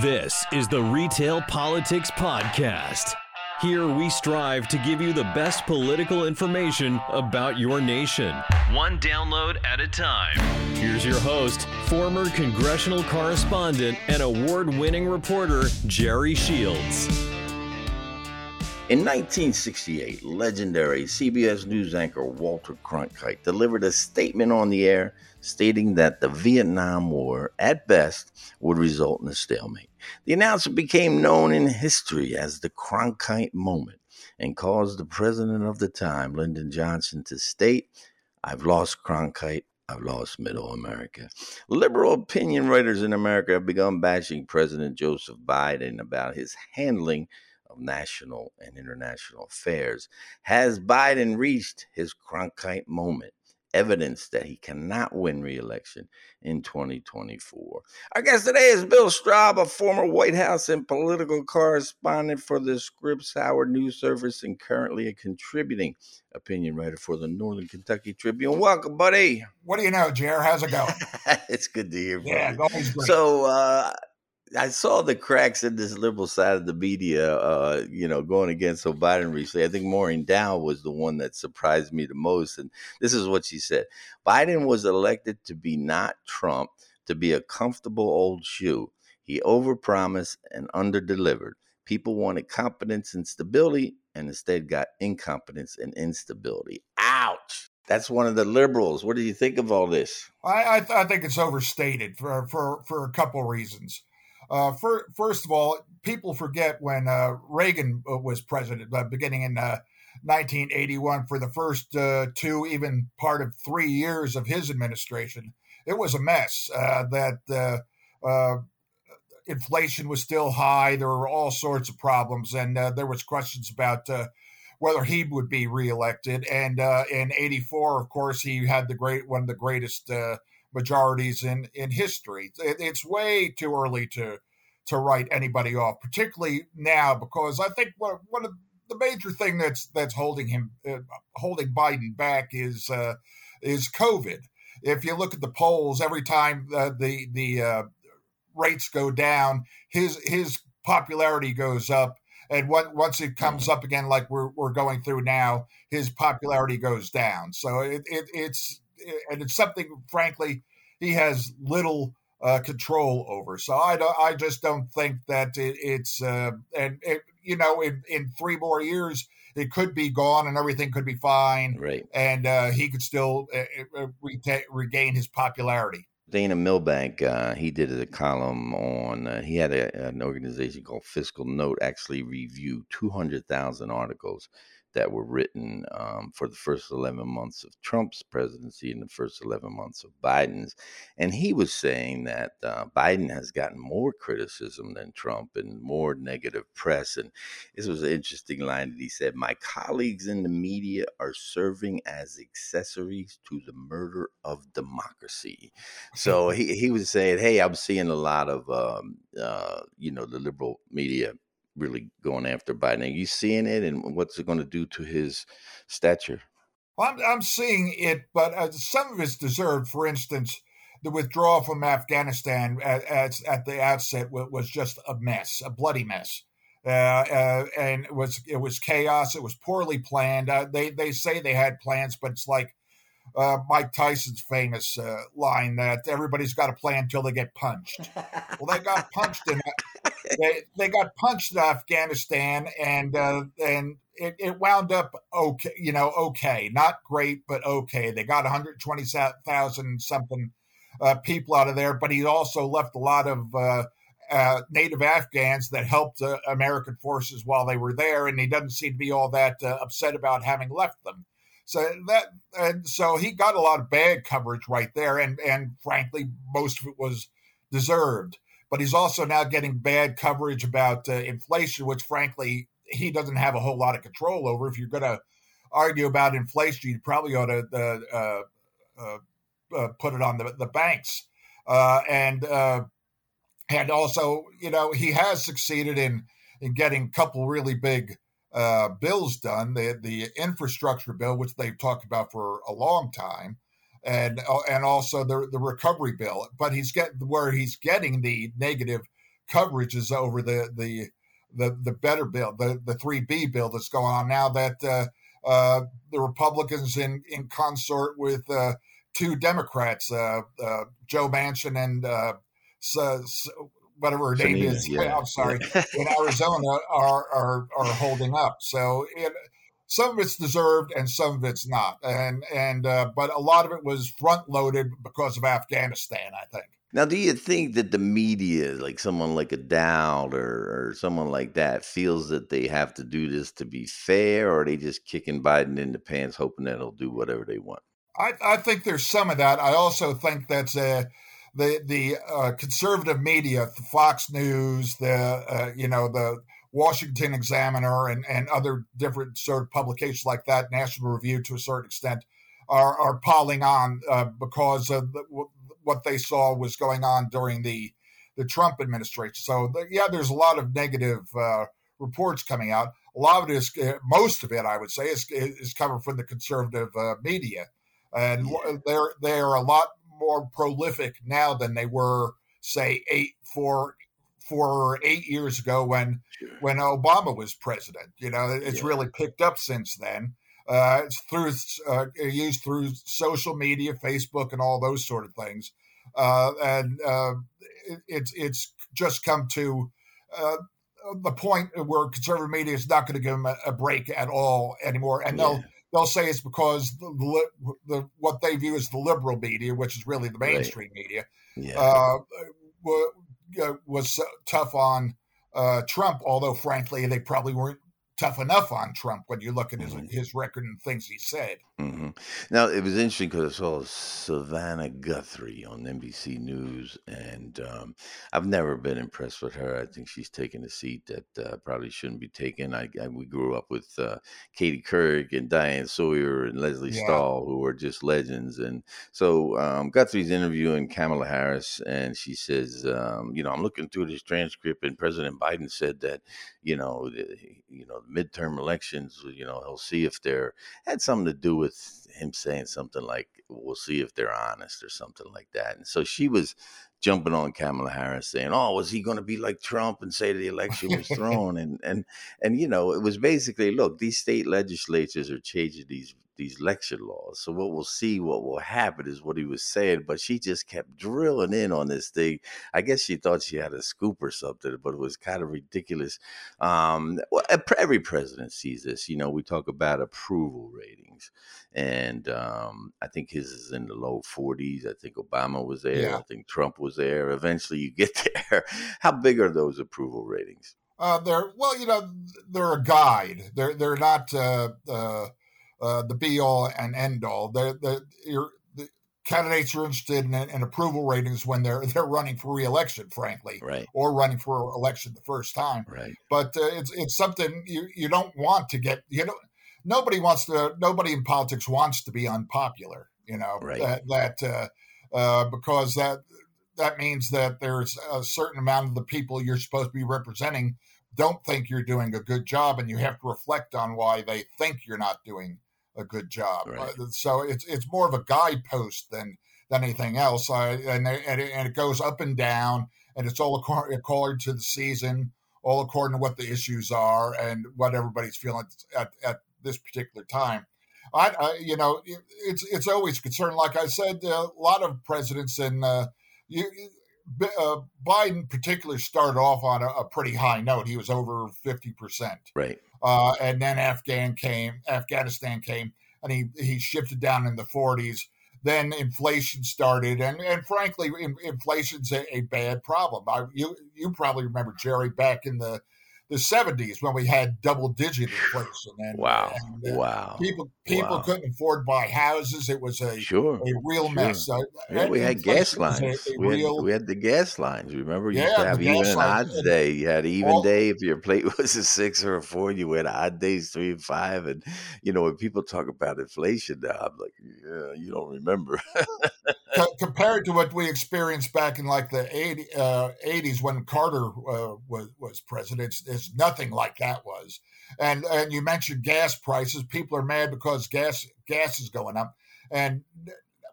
This is the Retail Politics Podcast. Here we strive to give you the best political information about your nation, one download at a time. Here's your host, former congressional correspondent and award winning reporter, Jerry Shields. In 1968, legendary CBS News anchor Walter Cronkite delivered a statement on the air stating that the Vietnam War, at best, would result in a stalemate. The announcement became known in history as the Cronkite moment and caused the president of the time, Lyndon Johnson, to state, I've lost Cronkite. I've lost middle America. Liberal opinion writers in America have begun bashing President Joseph Biden about his handling of national and international affairs. Has Biden reached his Cronkite moment? Evidence that he cannot win re-election in 2024. Our guest today is Bill Straub, a former White House and political correspondent for the Scripps Howard News Service and currently a contributing opinion writer for the Northern Kentucky Tribune. Welcome, buddy. What do you know, Jer? How's it going? it's good to hear from yeah, you. always great. So, uh, I saw the cracks in this liberal side of the media, uh, you know, going against Joe Biden recently. I think Maureen Dowd was the one that surprised me the most. And this is what she said Biden was elected to be not Trump, to be a comfortable old shoe. He overpromised and underdelivered. People wanted competence and stability, and instead got incompetence and instability. Ouch. That's one of the liberals. What do you think of all this? I, I, th- I think it's overstated for, for, for a couple reasons. Uh, for, first of all, people forget when uh, Reagan uh, was president, uh, beginning in 1981, for the first uh, two, even part of three years of his administration, it was a mess. Uh, that inflation was still high. There were all sorts of problems, and there was questions about whether he would be reelected. And in '84, of course, he had the great one of the greatest majorities in in history. It, it's way too early to to write anybody off, particularly now, because I think one, one of the major thing that's that's holding him uh, holding Biden back is uh, is COVID. If you look at the polls, every time uh, the the uh, rates go down, his his popularity goes up, and once it comes up again, like we're we're going through now, his popularity goes down. So it, it it's and it's something, frankly, he has little uh, control over. So I don't, I just don't think that it, it's uh, and it, you know in in three more years it could be gone and everything could be fine, Right. and uh, he could still uh, uh, reta- regain his popularity. Dana Milbank, uh, he did a column on, uh, he had a, an organization called FiscalNote actually review 200,000 articles that were written um, for the first 11 months of Trump's presidency and the first 11 months of Biden's. And he was saying that uh, Biden has gotten more criticism than Trump and more negative press. And this was an interesting line that he said My colleagues in the media are serving as accessories to the murder of democracy. So he, he was saying, Hey, I'm seeing a lot of, um, uh, you know, the liberal media really going after Biden. Are you seeing it, and what's it going to do to his stature? Well, I'm, I'm seeing it, but uh, some of it's deserved. For instance, the withdrawal from Afghanistan at, at, at the outset was just a mess, a bloody mess. Uh, uh, and it was it was chaos. It was poorly planned. Uh, they they say they had plans, but it's like uh, Mike Tyson's famous uh, line that everybody's got to play until they get punched. well, they got punched in they they got punched in Afghanistan, and uh, and it, it wound up okay, you know, okay, not great, but okay. They got 120,000 something uh, people out of there, but he also left a lot of uh, uh, native Afghans that helped uh, American forces while they were there, and he doesn't seem to be all that uh, upset about having left them. So that and so he got a lot of bad coverage right there, and and frankly, most of it was deserved. But he's also now getting bad coverage about uh, inflation, which frankly he doesn't have a whole lot of control over. If you're going to argue about inflation, you probably ought to uh, uh, uh, put it on the, the banks. Uh, and and also, you know, he has succeeded in in getting a couple really big uh, bills done. The the infrastructure bill, which they've talked about for a long time, and and also the the recovery bill. But he's getting where he's getting the negative coverages over the the the the better bill, the the three B bill that's going on now. That uh, uh, the Republicans in in consort with uh, two Democrats, uh, uh, Joe Manchin and so, so whatever her name is. Yeah. I'm sorry, in Arizona are are are holding up. So it, some of it's deserved and some of it's not. And and uh, but a lot of it was front loaded because of Afghanistan. I think. Now, do you think that the media, like someone like a Dowd or, or someone like that, feels that they have to do this to be fair, or are they just kicking Biden in the pants, hoping that he'll do whatever they want? I, I think there's some of that. I also think that's a the the uh, conservative media, the Fox News, the uh, you know the Washington Examiner, and and other different sort of publications like that, National Review to a certain extent, are are piling on uh, because of the, what they saw was going on during the the Trump administration. So the, yeah, there's a lot of negative uh, reports coming out. A lot of it is, uh, most of it, I would say, is is coming from the conservative uh, media, and yeah. they're they are a lot more prolific now than they were, say, eight, four, four or eight years ago when sure. when Obama was president. You know, it's yeah. really picked up since then. Uh, it's through uh, used through social media, Facebook, and all those sort of things, uh, and uh, it, it's it's just come to uh, the point where conservative media is not going to give them a, a, break at all anymore, and yeah. they'll they'll say it's because the, the, what they view as the liberal media, which is really the mainstream right. media, yeah. uh, was tough on uh, Trump. Although, frankly, they probably weren't tough enough on Trump when you look at his mm-hmm. his record and things he said. Mm-hmm. Now it was interesting because I saw Savannah Guthrie on NBC News, and um, I've never been impressed with her. I think she's taken a seat that uh, probably shouldn't be taken. I, I, we grew up with uh, Katie Couric and Diane Sawyer and Lesley yeah. Stahl, who were just legends. And so um, Guthrie's interviewing Kamala Harris, and she says, um, "You know, I'm looking through this transcript, and President Biden said that, you know, you know, midterm elections, you know, he'll see if they're had something to do with him saying something like, "We'll see if they're honest" or something like that. And so she was jumping on Kamala Harris saying, "Oh, was he going to be like Trump and say the election was thrown?" and and and you know, it was basically, look, these state legislatures are changing these these lecture laws. So what we'll see, what will happen is what he was saying, but she just kept drilling in on this thing. I guess she thought she had a scoop or something, but it was kind of ridiculous. Um, well, every president sees this. You know, we talk about approval ratings, and um, I think his is in the low 40s. I think Obama was there. Yeah. I think Trump was there. Eventually, you get there. How big are those approval ratings? Uh, they're well, you know, they're a guide. They're they're not uh, uh, uh, the be all and end all. The, the, the candidates are interested in, in, approval ratings when they're they're running for reelection, frankly, right, or running for election the first time, right. But uh, it's it's something you you don't want to get. You know, nobody wants to. Nobody in politics wants to be unpopular. You know right. that that uh, uh, because that that means that there's a certain amount of the people you're supposed to be representing don't think you're doing a good job, and you have to reflect on why they think you're not doing a good job. Right. Uh, so it's it's more of a guidepost than than anything else. Uh, and and it, and it goes up and down, and it's all according, according to the season, all according to what the issues are and what everybody's feeling at at this particular time. I, I you know it, it's it's always a concern. Like I said, a lot of presidents and uh, you, uh, Biden, particularly, started off on a, a, pretty high note. He was over fifty percent, right? Uh, and then Afghan came, Afghanistan came, and he he shifted down in the forties. Then inflation started, and and frankly, in, inflation's a, a, bad problem. I, you you probably remember Jerry back in the the 70s when we had double digit inflation. And, wow. And, uh, wow. People people wow. couldn't afford to buy houses. It was a sure. a real sure. mess. Uh, yeah, we had gas lines. A, a we, real, had, we had the gas lines. Remember, you yeah, used to have even an odd day. You had even all, day if your plate was a six or a four. You had odd days three and five. And you know when people talk about inflation now, I'm like, yeah, you don't remember. compared to what we experienced back in like the 80, uh, 80s when Carter uh, was was president, it's, it's nothing like that was. And and you mentioned gas prices. People are mad because gas gas is going up. And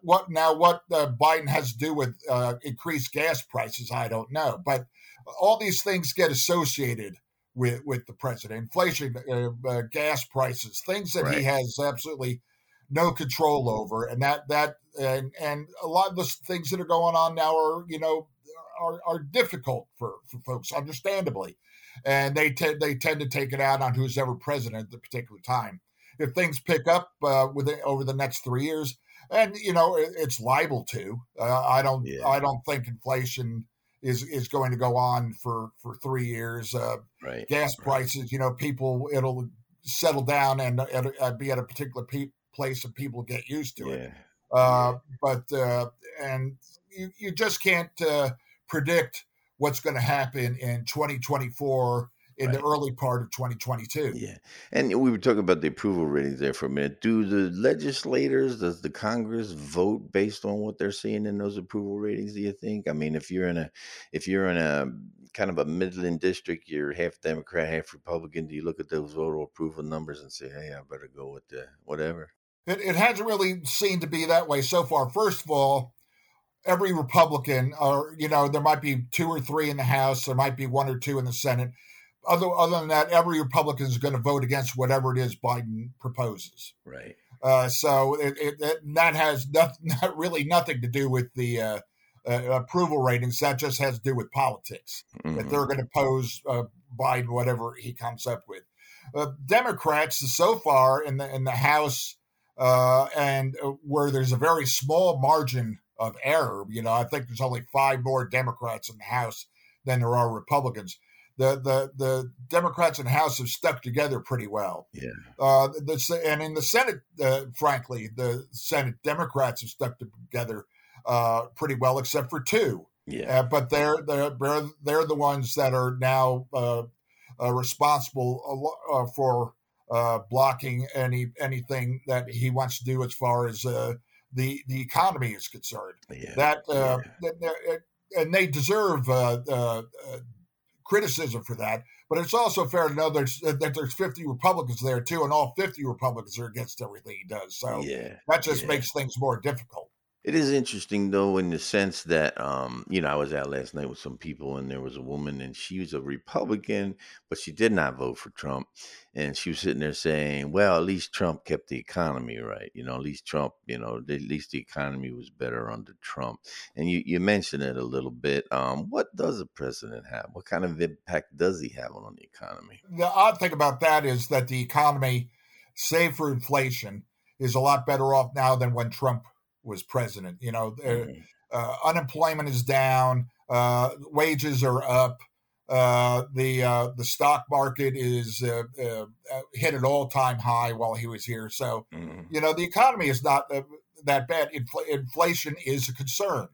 what now? What uh, Biden has to do with uh, increased gas prices, I don't know. But all these things get associated with with the president: inflation, uh, uh, gas prices, things that right. he has absolutely no control over, and that that and and a lot of the things that are going on now are you know are, are difficult for, for folks, understandably, and they tend they tend to take it out on who's ever president at the particular time. If things pick up uh, within over the next three years, and you know it, it's liable to, uh, I don't yeah. I don't think inflation is is going to go on for for three years. Uh, right. Gas right. prices, you know, people it'll settle down and, and be at a particular pe- place and people get used to yeah. it. Uh, but uh, and you, you just can't uh, predict what's going to happen in 2024 in right. the early part of 2022. Yeah. And we were talking about the approval ratings there for a minute. Do the legislators, does the Congress vote based on what they're seeing in those approval ratings, do you think? I mean, if you're in a if you're in a kind of a Midland district, you're half Democrat, half Republican, do you look at those voter approval numbers and say, "Hey, I better go with the whatever?" It, it hasn't really seemed to be that way so far. First of all, every Republican, or you know, there might be two or three in the House, there might be one or two in the Senate. Other other than that, every Republican is going to vote against whatever it is Biden proposes. Right. Uh, so it, it, it, that has not, not really nothing to do with the uh, uh, approval ratings. That just has to do with politics. Mm-hmm. That they're going to pose uh, Biden whatever he comes up with. Uh, Democrats so far in the in the House uh, and where there's a very small margin of error. You know, I think there's only five more Democrats in the House than there are Republicans. The the the Democrats in the House have stuck together pretty well. Yeah. Uh, the, and in the Senate, uh, frankly, the Senate Democrats have stuck together uh, pretty well, except for two. Yeah. Uh, but they're they're they're the ones that are now uh, uh, responsible for blocking any anything that he wants to do as far as the the economy is concerned. Yeah. That, uh, yeah. and they deserve uh, uh, uh, criticism for that. But it's also fair to know there's, that there's 50 Republicans there too, and all 50 Republicans are against everything he does. So yeah. that just makes things more difficult. It is interesting though, in the sense that um, you know, I was out last night with some people, and there was a woman, and she was a Republican, but she did not vote for Trump, and she was sitting there saying, "Well, at least Trump kept the economy right. You know, at least Trump, you know, at least the economy was better under Trump." And you you mentioned it a little bit. Um, what does a president have? What kind of impact does he have on the economy? The odd thing about that is that the economy, save for inflation, is a lot better off now than when Trump was president. You know, mm-hmm. uh, unemployment is down, uh, wages are up. Uh, the uh, the stock market is uh, uh, hit an all time high while he was here. So mm-hmm. you know the economy is not that bad. Infl- inflation is a concern,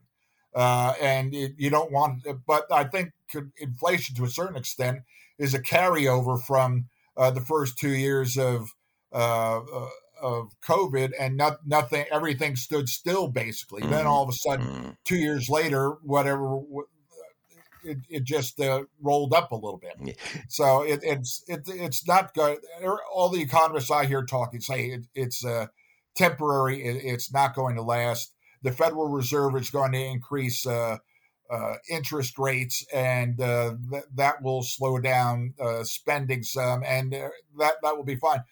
and it, you don't want. But I think inflation, to a certain extent, is a carryover from the first two years of of COVID and not, nothing, everything stood still basically. Mm-hmm. Then all of a sudden, mm-hmm. two years later, whatever, it, it just uh, rolled up a little bit. So it, it's it, it's not good. All the economists I hear talking say it, it's uh, temporary. it's not going to last. The Federal Reserve is going to increase uh, uh interest rates, and uh, th- that will slow down uh, spending some, and that that will be fine.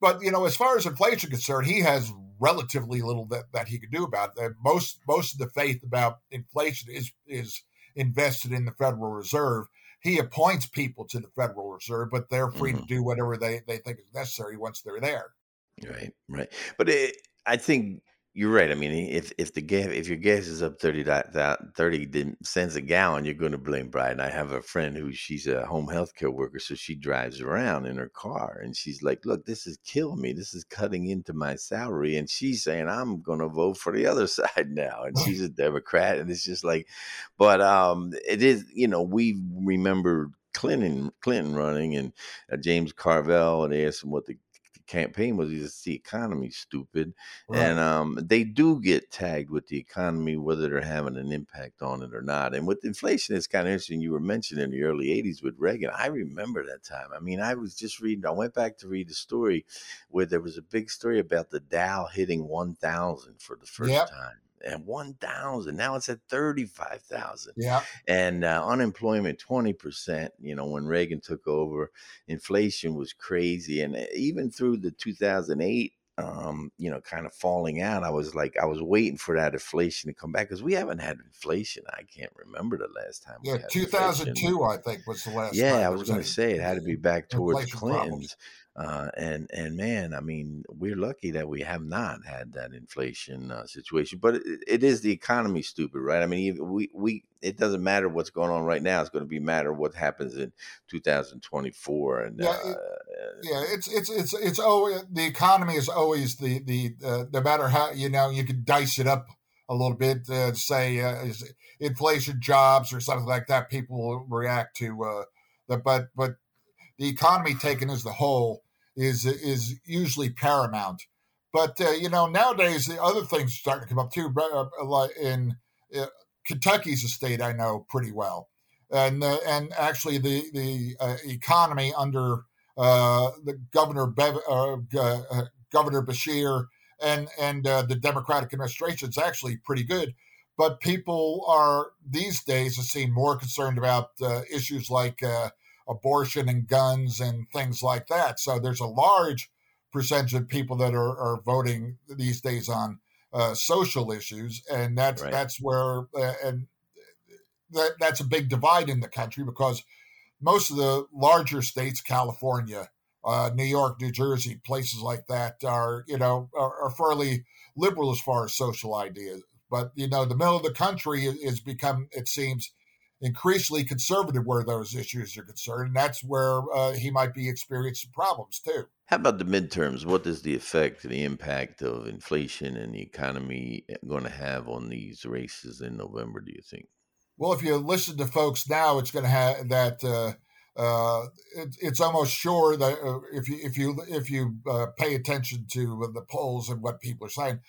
But you know, as far as inflation concerned, he has relatively little that, that he could do about that. Most most of the faith about inflation is is invested in the Federal Reserve. He appoints people to the Federal Reserve, but they're free mm-hmm. to do whatever they, they think is necessary once they're there. Right, right. But it, I think you're right. I mean, if if the gas if your gas is up 30, 30 cents a gallon, you're going to blame Biden. I have a friend who she's a home health care worker, so she drives around in her car and she's like, "Look, this is killing me. This is cutting into my salary." And she's saying, "I'm going to vote for the other side now." And she's a Democrat, and it's just like, but um, it is. You know, we remember Clinton Clinton running and uh, James Carville, and they asked him what the campaign was just the economy stupid, right. and um, they do get tagged with the economy whether they're having an impact on it or not. And with inflation, it's kind of interesting. You were mentioning in the early '80s with Reagan. I remember that time. I mean, I was just reading. I went back to read the story where there was a big story about the Dow hitting 1,000 for the first yep. time and 1,000. Now it's at 35,000. Yeah. And uh, unemployment 20%. You know, when Reagan took over, inflation was crazy. And uh, even through the 2008 um, you know, kind of falling out. I was like, I was waiting for that inflation to come back because we haven't had inflation. I can't remember the last time. Yeah, 2002, inflation. I think, was the last. Time. Yeah, I was going to say it had to be back towards Clinton's. Uh, and and man, I mean, we're lucky that we have not had that inflation uh, situation. But it, it is the economy, stupid, right? I mean, we we it doesn't matter what's going on right now. It's going to be matter what happens in 2024. And yeah, uh, it, yeah, it's it's it's it's oh, the economy is always the the uh, no matter how you know you can dice it up a little bit, uh, say uh, inflation, jobs, or something like that. People will react to uh, the but but the economy taken as the whole is is usually paramount. But uh, you know, nowadays the other things are starting to come up too. Uh, in uh, Kentucky's a state I know pretty well, and uh, and actually the the uh, economy under uh, the governor Bev, Governor Beshear and and the Democratic administration is actually pretty good. But people are these days seem more concerned about issues like abortion and guns and things like that. So there's a large percentage of people that are, are voting these days on uh, social issues, and that's right. that's where uh, and that that's a big divide in the country because most of the larger states, California, uh, New York, New Jersey, places like that, are you know are, are, fairly liberal as far as social ideas. But you know, the middle of the country is become, it seems, increasingly conservative where those issues are concerned. And that's where uh, he might be experiencing problems too. How about the midterms? What is the effect, the impact of inflation and the economy eh, going to have on these races in November? Do you think? Well, if you listen to folks now, it's going to have that. Uh, uh, it, it's almost sure that uh, if you if you if you uh, pay attention to the polls and what people are saying,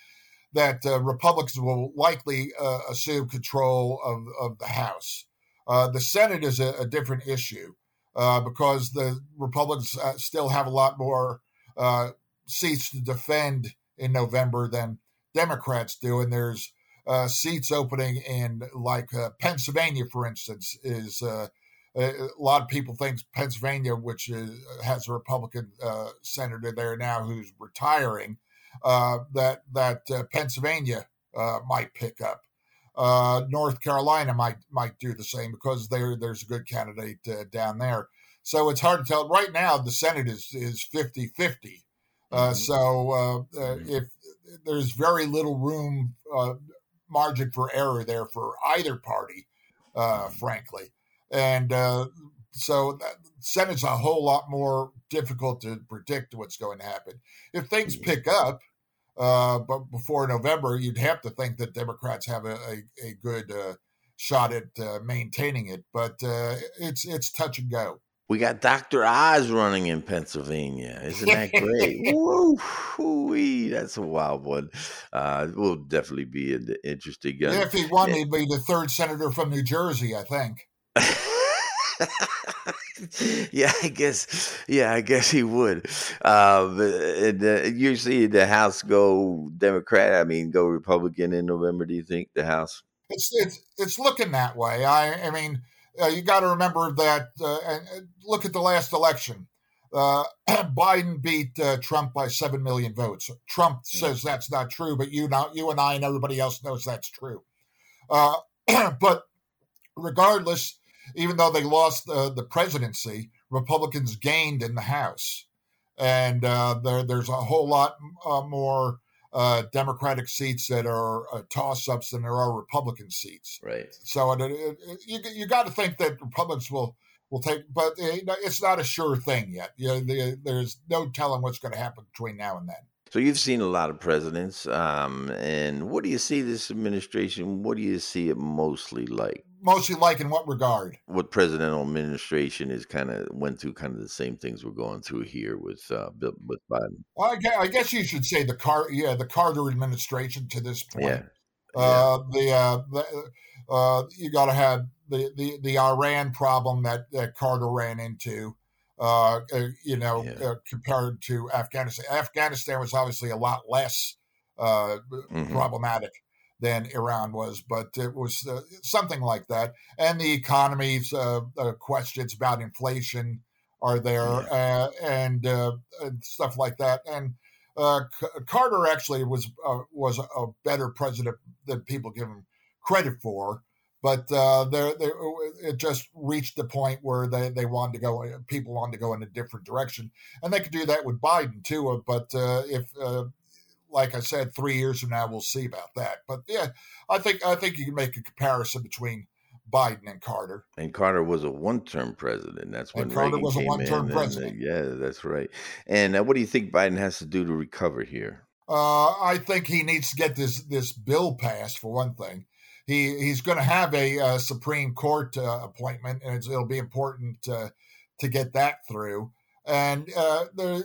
that uh, Republicans will likely uh, assume control of, of the House. Uh, the Senate is a, a different issue uh, because the Republicans uh, still have a lot more uh, seats to defend in November than Democrats do, and there's uh, seats opening in like Pennsylvania, for instance, is. a lot of people think Pennsylvania, which is, has a Republican senator there now who's retiring, that that Pennsylvania might pick up. Uh, North Carolina might might do the same because there there's a good candidate uh, down there. So it's hard to tell. Right now, the Senate is is 50 50. Uh, mm-hmm. So uh, uh, mm-hmm. if there's very little room, margin for error there for either party, mm-hmm. frankly. And so that, Senate's a whole lot more difficult to predict what's going to happen. If things pick up, uh, but before November, you'd have to think that Democrats have a, a, a good uh, shot at uh, maintaining it. But uh, it's it's touch and go. We got Dr. Oz running in Pennsylvania. Isn't that great? Woo, woo that's a wild one. Uh, will definitely be an interesting. Uh, yeah, if he won, yeah. he'd be the third senator from New Jersey, I think. yeah, I guess. Yeah, I guess he would. Um, and, uh, usually the House go Democrat. I mean, go Republican in November. Do you think the House? It's it's it's looking that way. I I mean, uh, you got to remember that. Uh, and look at the last election. Uh, Biden beat uh, Trump by seven million votes. Trump hmm. says that's not true, but you know, you and I and everybody else knows that's true. Uh, but regardless, even though they lost uh, the presidency, Republicans gained in the House. And uh, there, there's a whole lot uh, more uh, Democratic seats that are uh, toss ups than there are Republican seats. Right. So it, it, it, you, you got to think that Republicans will will take, but it's not a sure thing yet. You know, there's no telling what's going to happen between now and then. So you've seen a lot of presidents, um, and what do you see this administration? What do you see it mostly like? Mostly like in what regard? What presidential administration is kind of went through kind of the same things we're going through here with uh, with Biden. Well, I guess, I guess you should say the car, yeah, the Carter administration to this point. Yeah. Uh, the, uh, the uh, you got to have the, the the Iran problem that, that Carter ran into. Uh, uh, you know, Yeah. uh, compared to Afghanistan. Afghanistan was obviously a lot less uh, Mhm. problematic than Iran was, but it was uh, something like that. And the economy's uh, uh, questions about inflation are there, uh, and, uh, and stuff like that. And uh, C- Carter actually was uh, was a better president than people give him credit for. But uh, there, it just reached the point where they, they wanted to go. People wanted to go in a different direction, and they could do that with Biden too. But uh, if, uh, like I said, three years from now, we'll see about that. But yeah, I think I think you can make a comparison between Biden and Carter. And Carter was a one-term president. That's when And Carter Reagan was a one-term in, and, uh, president. yeah, that's right. And uh, what do you think Biden has to do to recover here? Uh, I think he needs to get this this bill passed for one thing. He he's going to have a uh, Supreme Court uh, appointment, and it's, it'll be important to get that through. And uh, the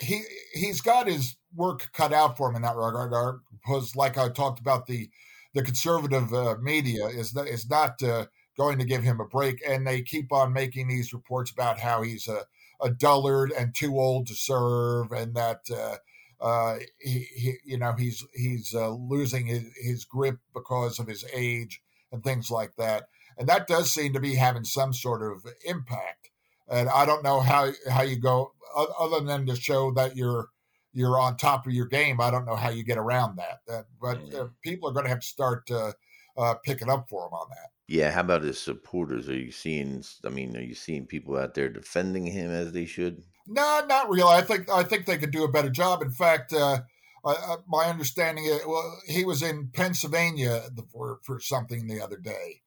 he he's got his work cut out for him in that regard. Because, like I talked about, the the conservative uh, media is not, is not uh, going to give him a break, and they keep on making these reports about how he's a, a dullard and too old to serve, and that. Uh, uh, he, he, you know, he's he's uh, losing his, his grip because of his age and things like that, and that does seem to be having some sort of impact. And I don't know how how you go other than to show that you're you're on top of your game. I don't know how you get around that. that but uh, people are going to have to start uh, uh, picking up for him on that. Yeah, how about his supporters? Are you seeing? I mean, are you seeing people out there defending him as they should? No, not really. I think I think they could do a better job. In fact, uh, I, I, my understanding is well, he was in Pennsylvania for for something the other day,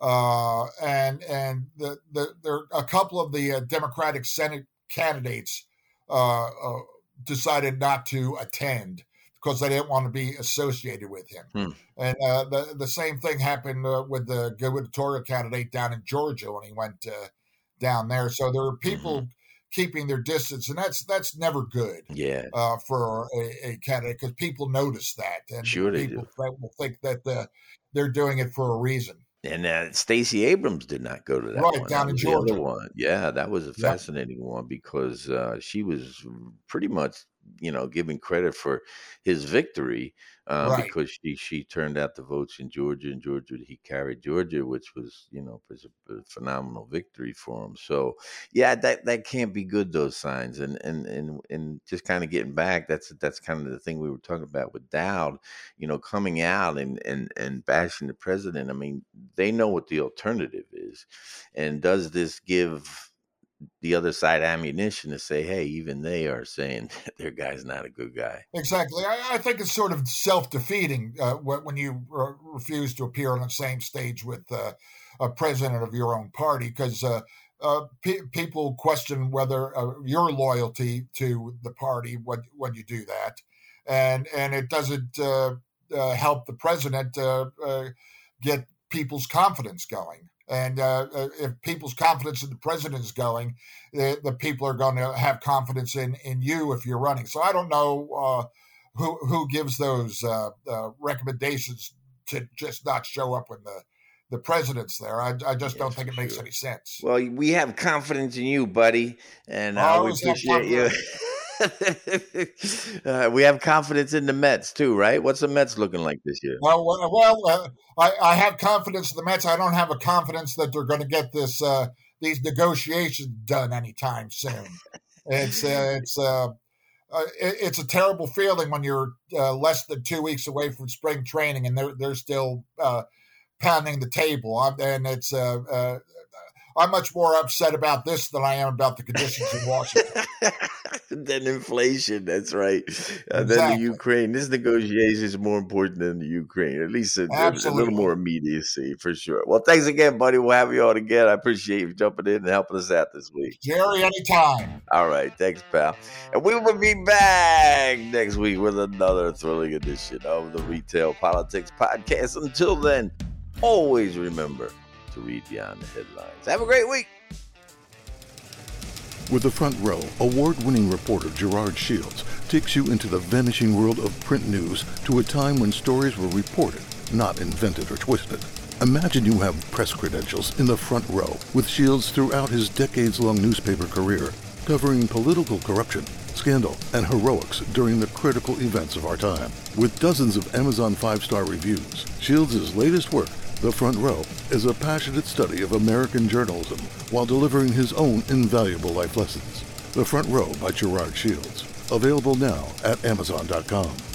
uh, and and the, the there a couple of the uh, Democratic Senate candidates uh, uh, decided not to attend because they didn't want to be associated with him. Hmm. And uh, the the same thing happened uh, with the gubernatorial candidate down in Georgia when he went uh, down there. So there are people keeping their distance, and that's that's never good Yeah, uh, for a, a candidate because people notice that, and Sure they people will think that uh, they're doing it for a reason. And uh, Stacey Abrams did not go to that Right, one. down in was the other Georgia. one. Yeah, that was a Yep. fascinating one because uh, she was pretty much, you know, giving credit for his victory uh, Right. because she she turned out the votes in Georgia, and Georgia he carried Georgia, which was you know was a, a phenomenal victory for him. So yeah, that that can't be good. Those signs and and and and just kind of getting back. That's that's kind of the thing we were talking about with Dowd. You know, coming out and and and bashing the president. I mean, they know what the alternative is, and does this give the other side ammunition to say, hey, even they are saying their guy's not a good guy. Exactly. I, I think it's sort of self defeating uh, when you re- refuse to appear on the same stage with uh, a president of your own party because uh, uh, pe- people question whether uh, your loyalty to the party when, when you do that. And, and it doesn't uh, help the president get people's confidence going. And uh, uh, if people's confidence in the president is going, the, the people are going to have confidence in, in you if you're running. So I don't know uh, who who gives those uh, uh, recommendations to just not show up when the the president's there. I, I just Yeah, don't think it makes sure. any sense. Well, we have confidence in you, buddy, and uh, we appreciate you. uh, we have confidence in the Mets too, right? What's the Mets looking like this year? Well, well, uh, I, I have confidence in the Mets. I don't have a confidence that they're going to get this uh, these negotiations done anytime soon. It's uh, it's uh, uh, it, it's a terrible feeling when you're less than two weeks away from spring training and they're they're still pounding the table. And it's I'm much more upset about this than I am about the conditions in Washington. than inflation, that's right. Uh, Then the Ukraine. This negotiation is more important than the Ukraine. At least a, a- a little more immediacy for sure. Well, thanks again, buddy. We'll have you on again. I appreciate you jumping in and helping us out this week. Jerry, anytime. All right, thanks, pal. And we will be back next week with another thrilling edition of the Retail Politics Podcast. Until then, always remember to read beyond the headlines. Have a great week. With the front row, award winning reporter Gerard Shields takes you into the vanishing world of print news to a time when stories were reported, not invented or twisted. Imagine you have press credentials in the front row with Shields throughout his decades long newspaper career, covering political corruption, scandal, and heroics during the critical events of our time. With dozens of Amazon five star reviews, Shields' latest work, The Front Row, is a passionate study of American journalism while delivering his own invaluable life lessons. The Front Row by Gerard Shields. Available now at Amazon.com.